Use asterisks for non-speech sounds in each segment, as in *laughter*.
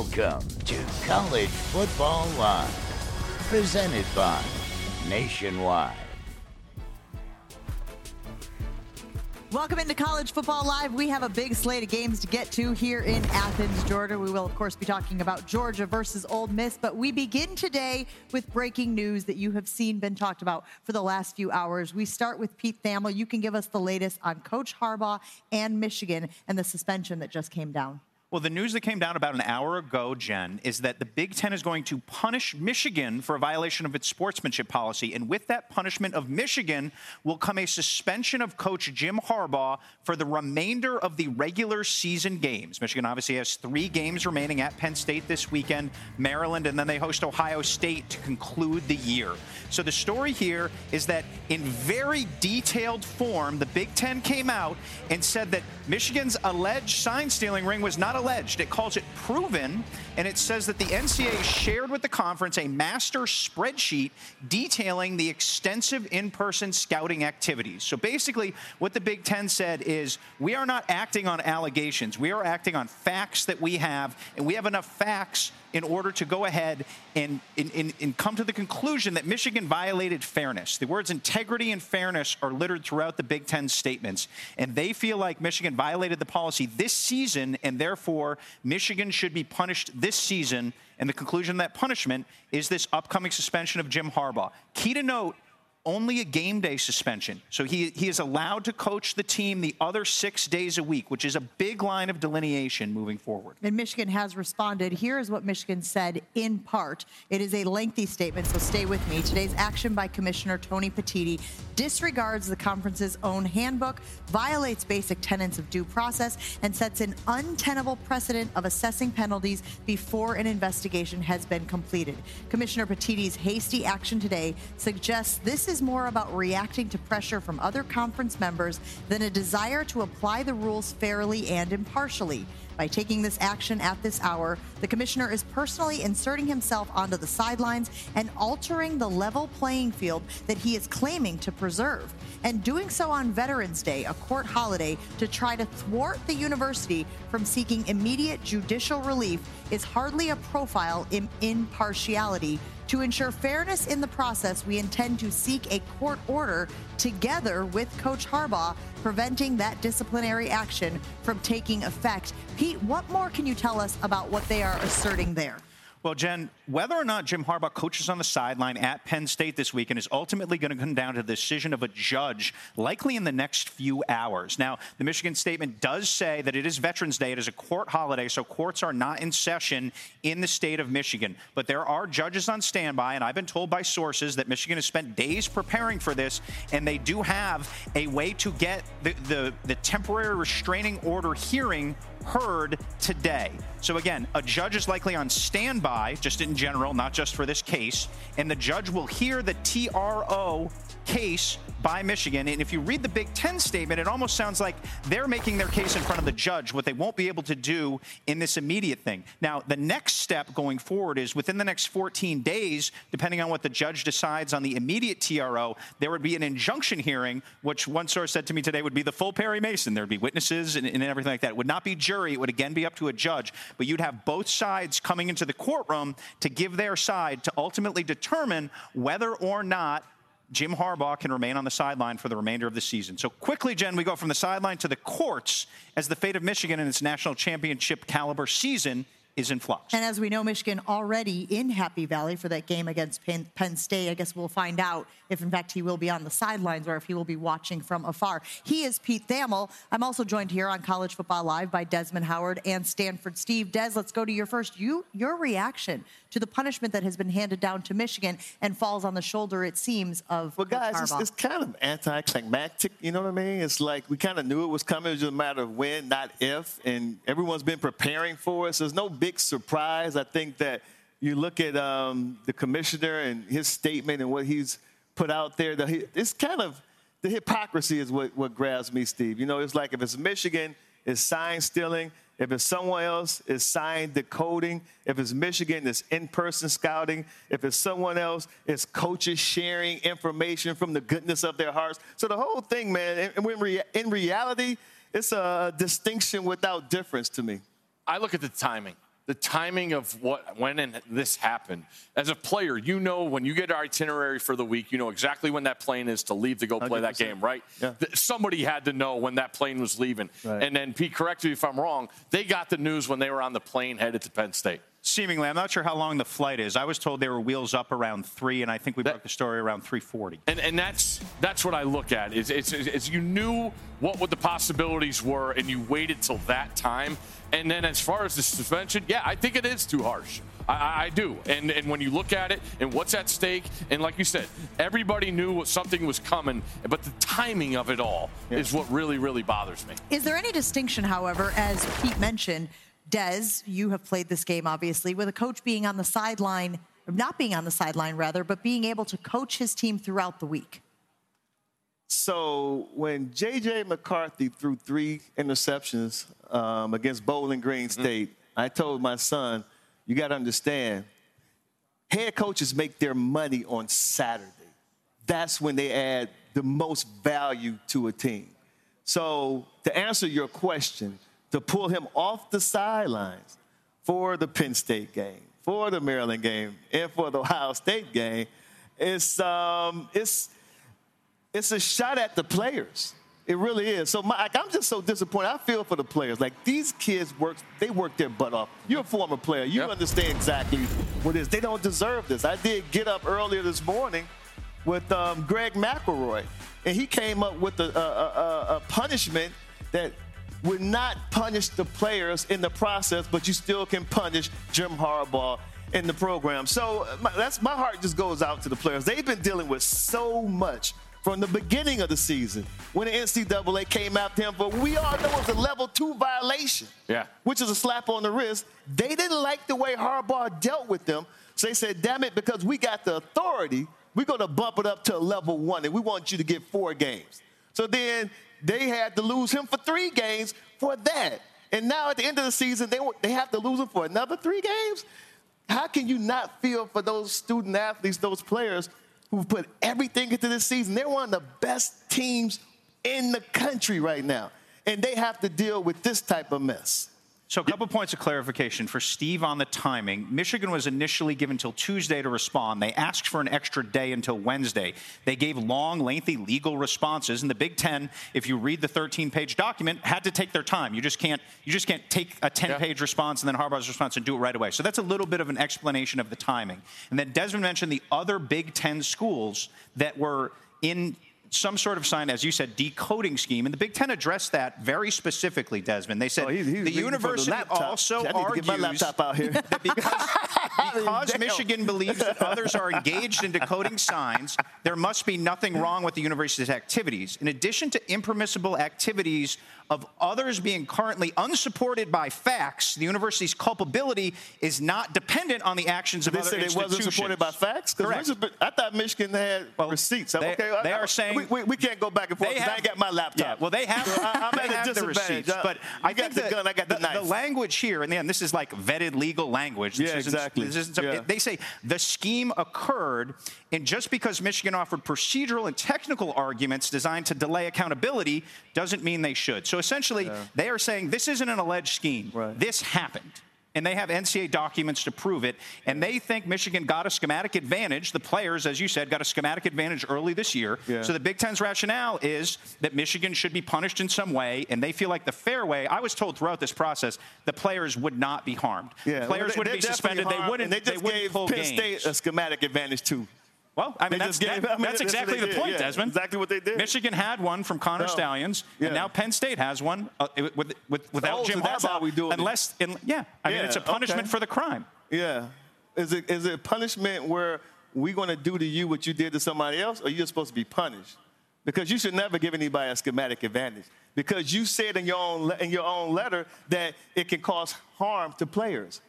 Welcome to College Football Live, presented by Nationwide. Welcome into College Football Live. We have a big slate of games to get to here in Athens, Georgia. We will, of course, be talking about Georgia versus Ole Miss, but we begin today with breaking news that you have seen been talked about for the last few hours. We start with Pete Thamel. You can give us the latest on Coach Harbaugh and Michigan and the suspension that just came down. Well, the news that came down about an hour ago, Jen, is that the Big Ten is going to punish Michigan for a violation of its sportsmanship policy. And with that punishment of Michigan will come a suspension of coach Jim Harbaugh for the remainder of the regular season games. Michigan obviously has three games remaining at Penn State this weekend, Maryland, and then they host Ohio State to conclude the year. So the story here is that in very detailed form, the Big Ten came out and said that Michigan's alleged sign stealing ring was not alleged. It calls it proven, and it says that the NCAA shared with the conference a master spreadsheet detailing the extensive in person scouting activities. So basically, what the Big Ten said is we are not acting on allegations, we are acting on facts that we have, and we have enough facts in order to go ahead and, and, and, come to the conclusion that Michigan violated fairness. The words integrity and fairness are littered throughout the Big Ten statements, and they feel like Michigan violated the policy this season, and therefore Michigan should be punished this season. And the conclusion of that punishment is this upcoming suspension of Jim Harbaugh. Key to note only a game day suspension. So he, he is allowed to coach the team the other six days a week, which is a big line of delineation moving forward. And Michigan has responded. Here is what Michigan said in part. It is a lengthy statement, so stay with me. Today's action by Commissioner Tony Petitti disregards the conference's own handbook, violates basic tenets of due process, and sets an untenable precedent of assessing penalties before an investigation has been completed. Commissioner Petitti's hasty action today suggests this is more about reacting to pressure from other conference members than a desire to apply the rules fairly and impartially. By taking this action at this hour, the commissioner is personally inserting himself onto the sidelines and altering the level playing field that he is claiming to preserve. And doing so on Veterans Day, a court holiday, to try to thwart the university from seeking immediate judicial relief is hardly a profile in impartiality to ensure fairness in the process, we intend to seek a court order together with Coach Harbaugh, preventing that disciplinary action from taking effect. Pete, what more can you tell us about what they are asserting there? Well, Jen, whether or not Jim Harbaugh coaches on the sideline at Penn State this weekend is ultimately going to come down to the decision of a judge, likely in the next few hours. Now, the Michigan statement does say that it is Veterans Day. It is a court holiday, so courts are not in session in the state of Michigan. But there are judges on standby, and I've been told by sources that Michigan has spent days preparing for this, and they do have a way to get the, the, the temporary restraining order hearing heard today. So, again, a judge is likely on standby, just in general, not just for this case, and the judge will hear the TRO case by Michigan. And if you read the Big Ten statement, it almost sounds like they're making their case in front of the judge, what they won't be able to do in this immediate thing. Now, the next step going forward is within the next 14 days, depending on what the judge decides on the immediate TRO, there would be an injunction hearing, which one source said to me today would be the full Perry Mason. There would be witnesses and, and everything like that. It would not be jury, it would again be up to a judge, but you'd have both sides coming into the courtroom to give their side to ultimately determine whether or not Jim Harbaugh can remain on the sideline for the remainder of the season. So quickly, Jen, we go from the sideline to the courts as the fate of Michigan in its national championship caliber season is in flux. And as we know, Michigan already in Happy Valley for that game against Penn, Penn, State. I guess we'll find out if, in fact, he will be on the sidelines or if he will be watching from afar. He is Pete Thamel. I'm also joined here on College Football Live by Desmond Howard and Stanford Steve. Des, let's go to your first. You, your reaction to the punishment that has been handed down to Michigan and falls on the shoulder, it seems, of well, guys, it's, it's, kind of anticlimactic. You know what I mean? It's like we kind of knew it was coming. It was just a matter of when, not if. And everyone's been preparing for it. So there's no big surprise. I think that you look at um, the commissioner and his statement and what he's put out there. The, it's kind of the hypocrisy is what, what grabs me, Steve. You know, it's like if it's Michigan, it's sign stealing. If it's someone else, it's sign decoding. If it's Michigan, it's in person scouting. If it's someone else, it's coaches sharing information from the goodness of their hearts. So the whole thing, man, in reality, it's a distinction without difference to me. I look at the timing the timing of what when and this happened. As a player, you know when you get our itinerary for the week, you know exactly when that plane is to leave to go play 100%. that game, right? Yeah. Somebody had to know when that plane was leaving. Right. And then Pete, correct me if I'm wrong, they got the news when they were on the plane headed to Penn State. Seemingly, I'm not sure how long the flight is. I was told they were wheels up around three, and I think we that, broke the story around 3:40. And, and that's that's what I look at. Is it's, it's, you knew what what the possibilities were, and you waited till that time. And then as far as the suspension, yeah, I think it is too harsh. I, I, do. And and when you look at it and what's at stake, and like you said, everybody knew what something was coming, but the timing of it all yeah. is what really, really bothers me. Is there any distinction, however, as Pete mentioned, Des, you have played this game obviously, with a coach being on the sideline, not being on the sideline rather, but being able to coach his team throughout the week? So when J.J. McCarthy threw three interceptions um, against Bowling Green mm-hmm. State, mm-hmm. I told my son, you got to understand, head coaches make their money on Saturday. That's when they add the most value to a team. So to answer your question, to pull him off the sidelines for the Penn State game, for the Maryland game, and for the Ohio State game, it's um, it's it's a shot at the players. It really is. So my, like, I'm just so disappointed. I feel for the players. Like these kids work, they work their butt off. You're a former player. You yep. understand exactly what it is. They don't deserve this. I did get up earlier this morning with um, Greg McElroy, and he came up with a, a, a, a punishment that would not punish the players in the process, but you still can punish Jim Harbaugh in the program. So uh, my, that's my heart just goes out to the players. They've been dealing with so much from the beginning of the season when the NCAA came after him But we all know it's a level two violation, yeah, which is a slap on the wrist. They didn't like the way Harbaugh dealt with them, so they said, "Damn it, because we got the authority, we're going to bump it up to a level one, and we want you to get four games." So then they had to lose him for three games for that, and now at the end of the season, they they have to lose him for another three games. How can you not feel for those student athletes, those players who've put everything into this season. They're one of the best teams in the country right now. And they have to deal with this type of mess. So, a couple points of clarification for Steve on the timing. Michigan was initially given until Tuesday to respond. They asked for an extra day until Wednesday. They gave long, lengthy legal responses, and the Big Ten, if you read the 13-page document, had to take their time. You just can't you just can't take a 10-page yeah. response and then Harbaugh's response and do it right away. So that's a little bit of an explanation of the timing. And then Desmond mentioned the other Big Ten schools that were in some sort of sign, as you said, decoding scheme. And the Big Ten addressed that very specifically, Desmond. They said oh, he's, he's the university the also argues that because, *laughs* because Michigan believes that others are engaged in decoding signs, there must be nothing wrong with the university's activities. In addition to impermissible activities of others being currently unsupported by facts, the university's culpability is not dependent on the actions of they other said institutions. It wasn't supported by facts? Correct. I thought Michigan had well, receipts. They, okay, they are saying we, we, we, can't go back and forth. Have, I ain't got my laptop. Yeah, well, they have. So I, am at a disadvantage. The uh, but I got the gun. I got the, the, knife. The language here, and then this is like vetted legal language. This yeah, exactly. Yeah. They say the scheme occurred, and just because Michigan offered procedural and technical arguments designed to delay accountability doesn't mean they should. So essentially, yeah. they are saying this isn't an alleged scheme. Right. This happened. and they have NCAA documents to prove it. And they think Michigan got a schematic advantage. The players, as you said, got a schematic advantage early this year. Yeah. So the Big Ten's rationale is that Michigan should be punished in some way, and they feel like the fair way. I was told throughout this process the players would not be harmed. Yeah, players well, they- wouldn't be suspended. They wouldn't. And they just wouldn't gave Penn games. State a schematic advantage too. Well, I mean, that's, that- I mean, that's that's exactly the did. point, Yeah, Desmond. exactly what they did. Michigan had one from Connor No. Stalions, Yeah. and now Penn State has one uh, with, with, without Oh, Jim so that's Harbaugh. how we doing it. unless, in, yeah, I mean, it's a punishment okay. for the crime. Yeah. Is it is it punishment where we're going to do to you what you did to somebody else, or you're supposed to be punished? Because you should never give anybody a schematic advantage. Because you said in your own in your own letter that it can cause harm to players.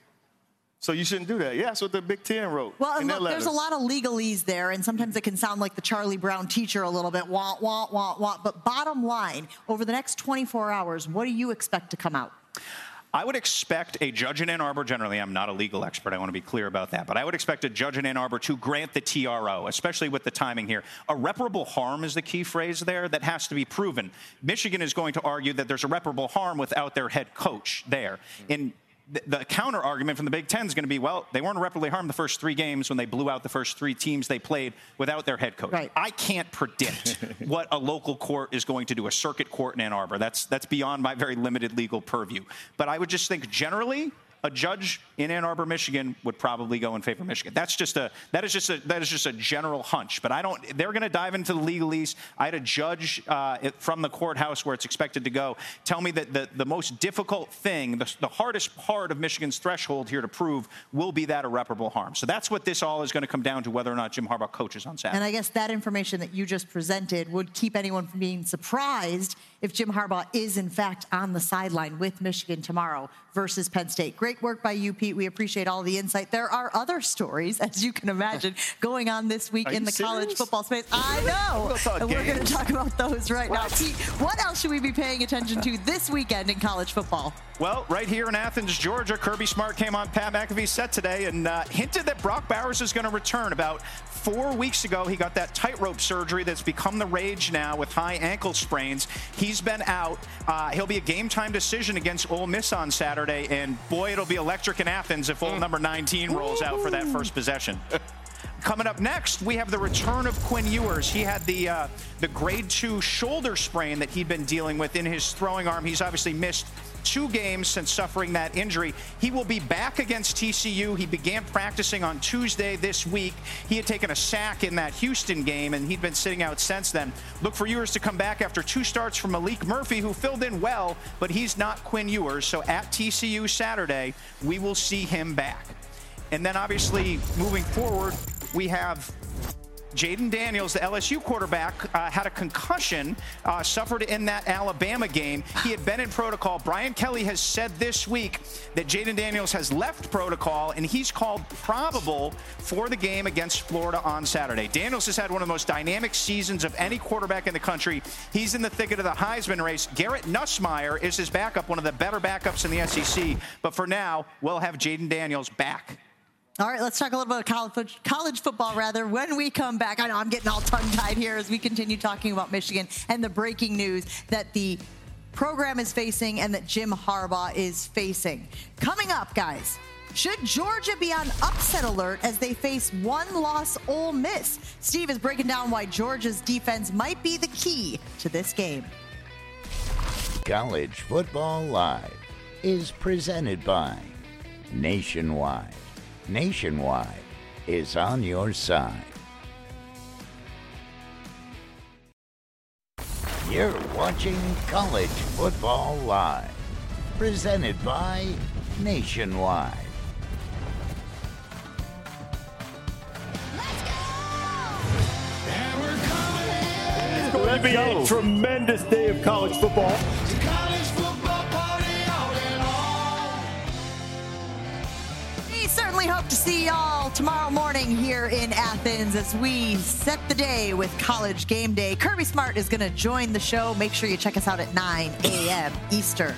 So you shouldn't do that. Yeah, that's what the Big Ten wrote. Well, and look, there's a lot of legalese there, and sometimes it can sound like the Charlie Brown teacher a little bit, wah, wah, wah, wah. But bottom line, over the next 24 hours, what do you expect to come out? I would expect a judge in Ann Arbor, generally, I'm not a legal expert, I want to be clear about that, but I would expect a judge in Ann Arbor to grant the TRO, especially with the timing here. Irreparable harm is the key phrase there that has to be proven. Michigan is going to argue that there's irreparable harm without their head coach there. In the, the counter argument from the Big Ten is going to be, well, they weren't irreparably harmed the first three games when they blew out the first three teams they played without their head coach. Right. I can't predict *laughs* what a local court is going to do, a circuit court in Ann Arbor. That's that's beyond my very limited legal purview. But I would just think generally a judge in Ann Arbor, Michigan, would probably go in favor of Michigan. That's just a that is just a that is just a general hunch. But I don't. They're going to dive into the legalese. I had a judge uh, from the courthouse where it's expected to go tell me that the the most difficult thing, the, the hardest part of Michigan's threshold here to prove, will be that irreparable harm. So that's what this all is going to come down to, whether or not Jim Harbaugh coaches on Saturday. And I guess that information that you just presented would keep anyone from being surprised if Jim Harbaugh is, in fact, on the sideline with Michigan tomorrow versus Penn State. Great work by you, Pete. We appreciate all the insight. There are other stories, as you can imagine, *laughs* going on this week Are in the college football space. I know. We're gonna talk and we're going to talk about those right now. Pete, what else should we be paying attention to this weekend in college football? Well, right here in Athens, Georgia, Kirby Smart came on Pat McAfee's set today and uh, hinted that Brock Bowers is going to return. About four weeks ago, he got that tightrope surgery that's become the rage now with high ankle sprains. He's been out. Uh, he'll be a game time decision against Ole Miss on Saturday, and boy, it'll be electric in Athens if old number 19 rolls out for that first possession. Coming up next, we have the return of Quinn Ewers. He had the uh, the grade two shoulder sprain that he'd been dealing with in his throwing arm. He's obviously missed two games since suffering that injury. He will be back against TCU. He began practicing on Tuesday this week. He had taken a sack in that Houston game, and he'd been sitting out since then. Look for Ewers to come back after two starts from Maalik Murphy, who filled in well, but he's not Quinn Ewers. So at TCU Saturday, we will see him back. And then obviously moving forward, we have Jayden Daniels, the LSU quarterback, uh, had a concussion, uh, suffered in that Alabama game. He had been in protocol. Brian Kelly has said this week that Jayden Daniels has left protocol and he's called probable for the game against Florida on Saturday. Daniels has had one of the most dynamic seasons of any quarterback in the country. He's in the thicket of the Heisman race. Garrett Nussmeier is his backup, one of the better backups in the SEC. But for now, we'll have Jayden Daniels back. All right, let's talk a little bit of college, college football, rather, when we come back. I know I'm getting all tongue tied here as we continue talking about Michigan and the breaking news that the program is facing and that Jim Harbaugh is facing. Coming up, guys. Should Georgia be on upset alert as they face one loss Ole Miss? Steve is breaking down why Georgia's defense might be the key to this game. College Football Live is presented by Nationwide. Nationwide is on your side. You're watching College Football Live, presented by Nationwide. It's going to be a tremendous day of college football. Hope to see y'all tomorrow morning here in Athens as we set the day with college game day. Kirby Smart is going to join the show. Make sure you check us out at 9 a.m. Eastern.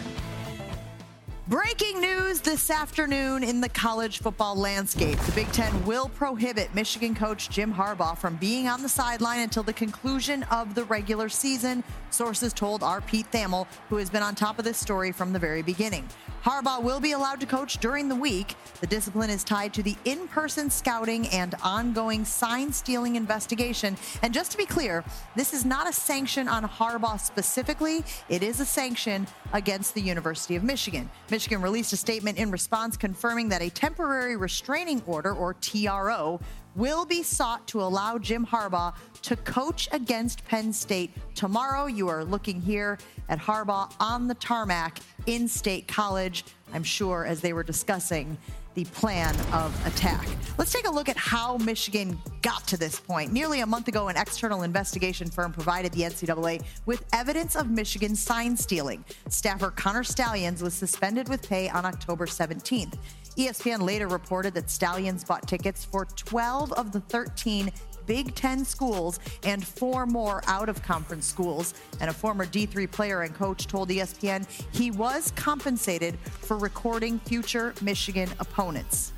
Breaking news this afternoon in the college football landscape. The Big Ten will prohibit Michigan coach Jim Harbaugh from being on the sideline until the conclusion of the regular season, sources told our Pete Thamel, who has been on top of this story from the very beginning. Harbaugh will be allowed to coach during the week. The discipline is tied to the in person scouting and ongoing sign stealing investigation. And just to be clear, this is not a sanction on Harbaugh specifically, it is a sanction against the University of Michigan. Michigan released a statement in response confirming that a temporary restraining order, or TRO, will be sought to allow Jim Harbaugh to coach against Penn State tomorrow. You are looking here at Harbaugh on the tarmac in State College, I'm sure, as they were discussing the plan of attack. Let's take a look at how Michigan got to this point. Nearly a month ago, an external investigation firm provided the NCAA with evidence of Michigan sign stealing. Staffer Connor Stalions was suspended with pay on October 17th. ESPN later reported that Stalions bought tickets for 12 of the 13 Big Ten schools and four more out of conference schools. And a former D3 player and coach told ESPN he was compensated for recording future Michigan opponents.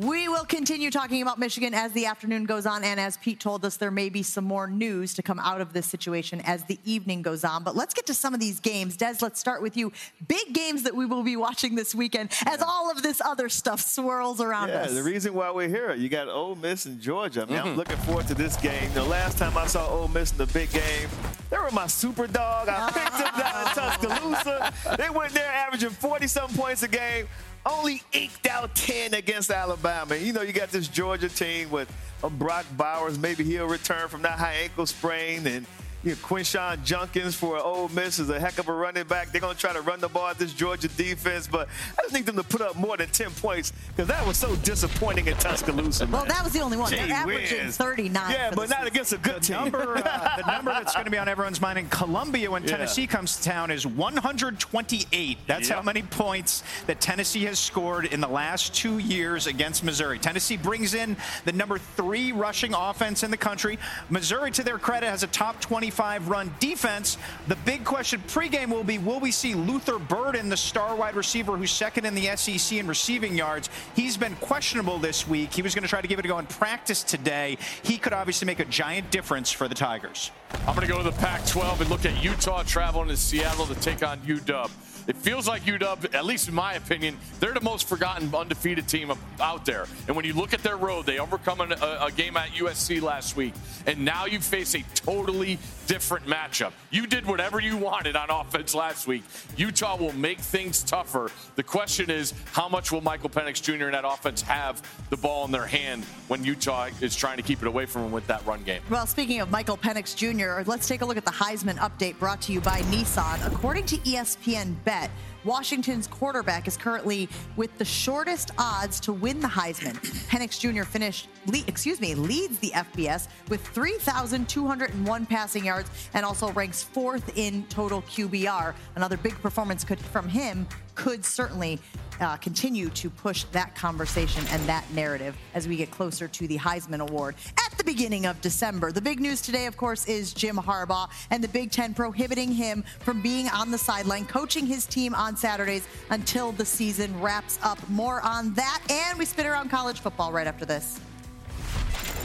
We will continue talking about Michigan as the afternoon goes on. And as Pete told us, there may be some more news to come out of this situation as the evening goes on. But let's get to some of these games. Des, let's start with you. Big games that we will be watching this weekend as all of this other stuff swirls around us. yeah, us. the reason why we're here, you got Ole Miss and Georgia. I mean, mm-hmm. I'm looking forward to this game. The last time I saw Ole Miss in the big game, they were my super dog. I *laughs* picked them down in Tuscaloosa. They went there averaging 40 some points a game only eked out 10 against Alabama. You know, you got this Georgia team with a Brock Bowers. Maybe he'll return from that high ankle sprain. And you know, Quinshon Judkins for Ole Miss is a heck of a running back. They're going to try to run the ball at this Georgia defense, but I just need them to put up more than 10 points because that was so disappointing in Tuscaloosa. Man. Well, that was the only one. Gee They're averaging whiz. 39. Yeah, but not against a good the team. Number, uh, *laughs* the number that's going to be on everyone's mind in Columbia when yeah. Tennessee comes to town is 128. That's yep. how many points that Tennessee has scored in the last two years against Missouri. Tennessee brings in the number three rushing offense in the country. Missouri, to their credit, has a top 20 25 run defense. The big question pregame will be will we see Luther Burden, the star wide receiver who's second in the SEC in receiving yards? He's been questionable this week. He was going to try to give it a go in practice today. He could obviously make a giant difference for the Tigers. I'm going to go to the Pac 12 and look at Utah traveling to Seattle to take on UW. It feels like UW, at least in my opinion, they're the most forgotten undefeated team out there. And when you look at their road, they overcome a, a game at USC last week, and now you face a totally different matchup. You did whatever you wanted on offense last week. Utah will make things tougher. The question is, how much will Michael Penix Jr. and that offense have the ball in their hand when Utah is trying to keep it away from them with that run game? Well, speaking of Michael Penix Jr., let's take a look at the Heisman update brought to you by Nissan. According to ESPN Bet, Washington's quarterback is currently with the shortest odds to win the Heisman. Penix Jr. finished, excuse me, leads the FBS with 3,201 passing yards and also ranks fourth in total QBR. Another big performance could, from him could certainly uh, continue to push that conversation and that narrative as we get closer to the Heisman Award at the beginning of December. The big news today, of course, is Jim Harbaugh and the Big Ten prohibiting him from being on the sideline, coaching his team on Saturdays until the season wraps up. More on that, and we spin around college football right after this.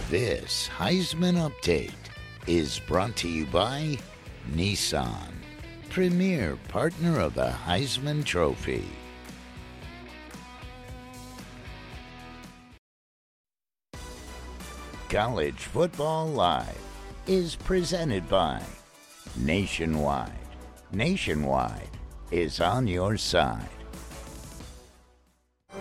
This Heisman Update is brought to you by Nissan premier partner of the Heisman Trophy. College Football Live is presented by Nationwide. Nationwide is on your side. I'd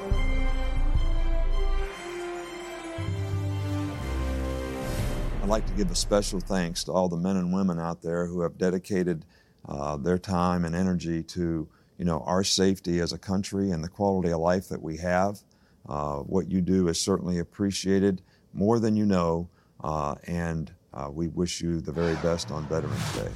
like to give a special thanks to all the men and women out there who have dedicated uh, their time and energy to you know our safety as a country and the quality of life that we have. Uh, what you do is certainly appreciated more than you know, uh, and uh, we wish you the very best on Veterans Day.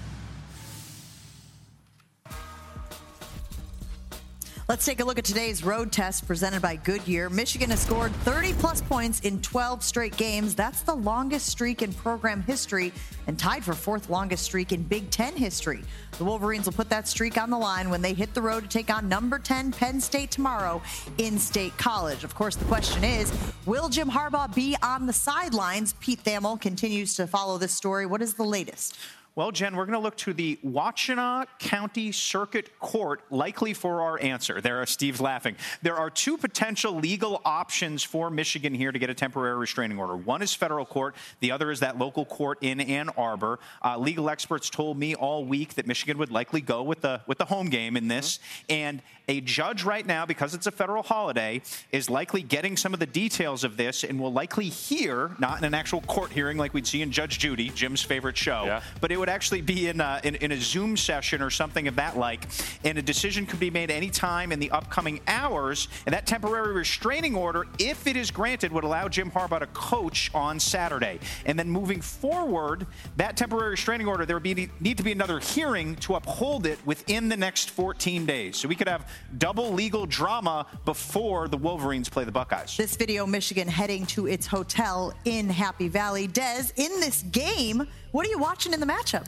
Let's take a look at today's road test presented by Goodyear. Michigan has scored 30 plus points in 12 straight games. That's the longest streak in program history and tied for fourth longest streak in Big Ten history. The Wolverines will put that streak on the line when they hit the road to take on number 10 Penn State tomorrow in State College. Of course, the question is will Jim Harbaugh be on the sidelines? Pete Thamel continues to follow this story. What is the latest? Well, Jen, we're going to look to the Washtenaw County Circuit Court, likely for our answer. There are Steve's laughing. There are two potential legal options for Michigan here to get a temporary restraining order. One is federal court. The other is that local court in Ann Arbor. Uh, legal experts told me all week that Michigan would likely go with the with the home game in this, mm-hmm. and a judge right now, because it's a federal holiday, is likely getting some of the details of this and will likely hear, not in an actual court hearing like we'd see in Judge Judy, Jim's favorite show, yeah. but it would actually be in a, in, in, a Zoom session or something of that like, and a decision could be made anytime in the upcoming hours. And that temporary restraining order, if it is granted, would allow Jim Harbaugh to coach on Saturday. And then moving forward, that temporary restraining order, there would be, need to be another hearing to uphold it within the next 14 days. So we could have double legal drama before the Wolverines play the Buckeyes. This video, Michigan heading to its hotel in Happy Valley. Des, in this game, what are you watching in the matchup?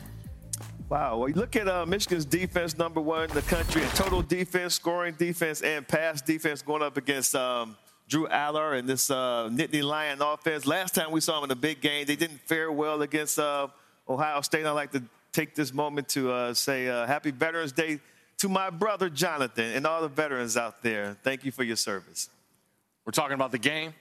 Wow. Well, you look at uh, Michigan's defense, number one in the country in total defense, scoring defense, and pass defense going up against um, Drew Allar and this uh, Nittany Lion offense. Last time we saw them in a big game, they didn't fare well against uh, Ohio State. I'd like to take this moment to uh, say uh, Happy Veterans Day to my brother Jonathan and all the veterans out there, thank you for your service. We're talking about the game.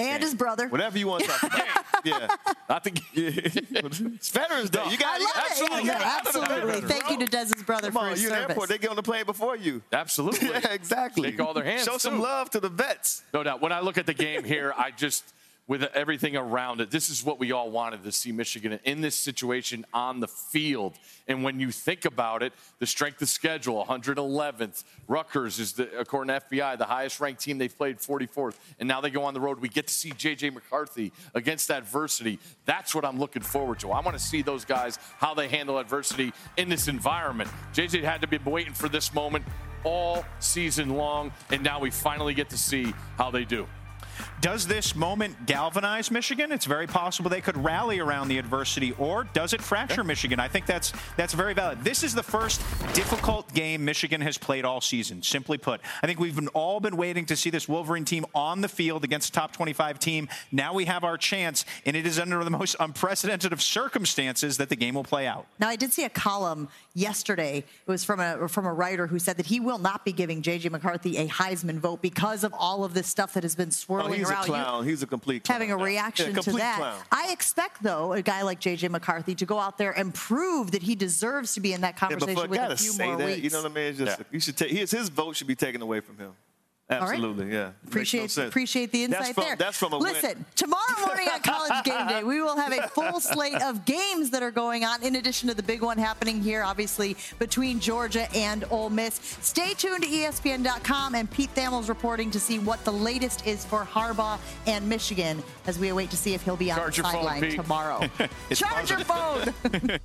And his brother. Whatever you want to talk about. *laughs* yeah. Not the game. it's Veterans Day. You got it. Absolutely. Yeah, absolutely. Thank you to Des's brother Come for on, his you're service. airport. They get on the plane before you. Absolutely. yeah, *laughs* exactly. Take all their hands. Show too. some love to the vets. No doubt. When I look at the game here, I just – with everything around it. This is what we all wanted to see Michigan in this situation on the field. And when you think about it, the strength of schedule, 111th. Rutgers is, the, according to FPI, the highest ranked team. They've played 44th. And now they go on the road. We get to see J.J. McCarthy against adversity. That's what I'm looking forward to. I want to see those guys, how they handle adversity in this environment. J.J. had to be waiting for this moment all season long. And now we finally get to see how they do. Does this moment galvanize Michigan? It's very possible they could rally around the adversity, or does it fracture Michigan? I think that's that's very valid. This is the first difficult game Michigan has played all season. Simply put, I think we've been, all been waiting to see this Wolverine team on the field against a top 25 team. Now we have our chance, and it is under the most unprecedented of circumstances that the game will play out. Now I did see a column yesterday. It was from a from a writer who said that he will not be giving J.J. McCarthy a Heisman vote because of all of this stuff that has been swirling oh, he's around. A clown. You he's a complete clown. having a reaction yeah, to that. Clown. I expect though a guy like J.J. McCarthy to go out there and prove that he deserves to be in that conversation yeah, with a few more that, weeks. You know what I mean? It's just yeah. you should take his, his vote should be taken away from him. Absolutely, right. yeah. Appreciate no appreciate the insight that's from, there. That's from a Listen, win. tomorrow morning on College *laughs* Game Day, we will have a full slate of games that are going on, in addition to the big one happening here, obviously between Georgia and Ole Miss. Stay tuned to ESPN.com and Pete Thamel's reporting to see what the latest is for Harbaugh and Michigan as we await to see if he'll be on Charge the sideline tomorrow. *laughs* Charge your phone. *laughs*